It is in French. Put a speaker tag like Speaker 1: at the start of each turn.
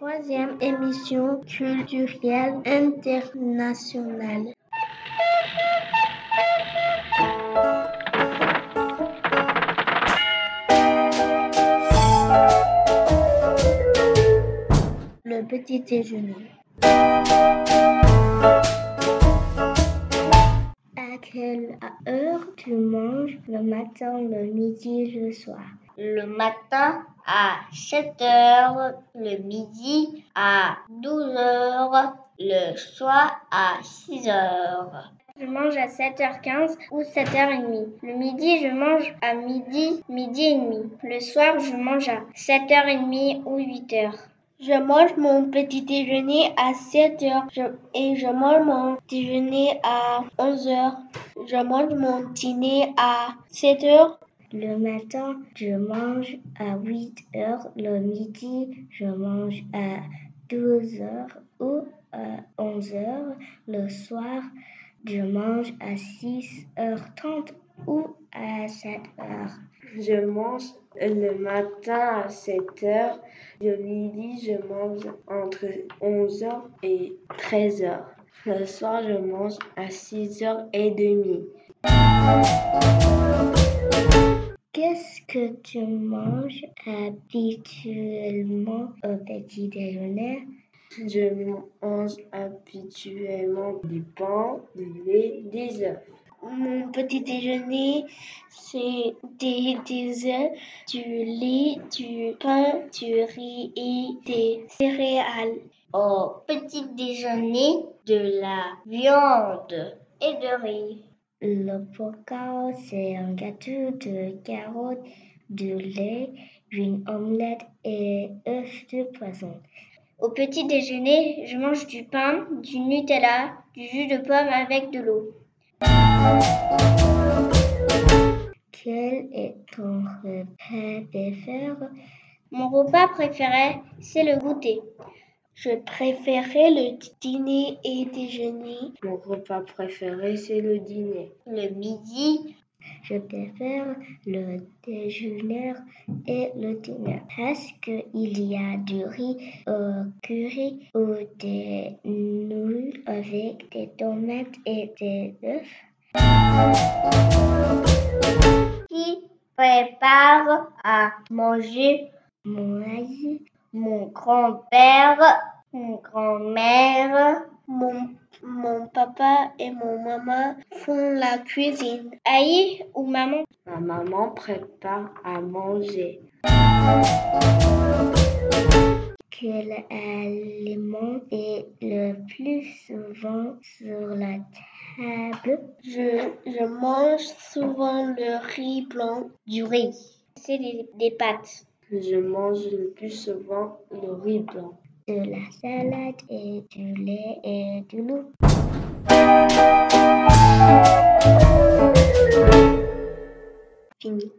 Speaker 1: Troisième émission culturelle internationale. Le petit déjeuner. À quelle heure tu manges le matin, le midi, le soir?
Speaker 2: Le matin à 7 heures, le midi à 12 heures, le soir à 6 heures.
Speaker 3: Je mange à 7h15 ou 7h30. Le midi, je mange à midi, midi et demi. Le soir, je mange à 7h30 ou 8h.
Speaker 4: Je mange mon petit déjeuner à 7 heures et je mange mon déjeuner à 11 heures. Je mange mon dîner à 7 heures.
Speaker 1: Le matin, je mange à 8 heures. Le midi, je mange à 12 heures ou à 11 heures. Le soir, je mange à 6h30 ou à 7h.
Speaker 5: Je mange le matin à 7 heures. Le midi, je mange entre 11h et 13h. Le soir, je mange à 6h30.
Speaker 1: Que tu manges habituellement au petit déjeuner
Speaker 5: Je mange habituellement du pain, du lait, des œufs.
Speaker 4: Mon petit déjeuner, c'est des, des œufs, du lait, du pain, du riz et des céréales.
Speaker 2: Au petit déjeuner, de la viande et de riz.
Speaker 1: Le pokal, c'est un gâteau de carottes, de lait, une omelette et œufs de poisson.
Speaker 3: Au petit déjeuner, je mange du pain, du Nutella, du jus de pomme avec de l'eau.
Speaker 1: Quel est ton repas préféré?
Speaker 3: Mon repas préféré, c'est le goûter.
Speaker 4: Je préférais le dîner et déjeuner.
Speaker 5: Mon repas préféré, c'est le dîner.
Speaker 2: Le midi,
Speaker 1: je préfère le déjeuner et le dîner parce qu'il y a du riz au curry ou des nouilles avec des tomates et des œufs.
Speaker 2: Qui prépare à manger?
Speaker 1: Mon aïe,
Speaker 2: Mon grand-père, mon grand-mère,
Speaker 4: Mon, mon papa et mon maman font la cuisine.
Speaker 3: Aïe ou maman?
Speaker 5: Ma maman prépare à manger.
Speaker 1: quel aliment est le plus souvent sur la table?
Speaker 4: Je, je mange souvent le riz blanc.
Speaker 2: du riz.
Speaker 3: C'est des, des pâtes.
Speaker 5: Je mange le plus souvent le riz blanc.
Speaker 1: de la salade et du lait et du loup.
Speaker 4: Fini.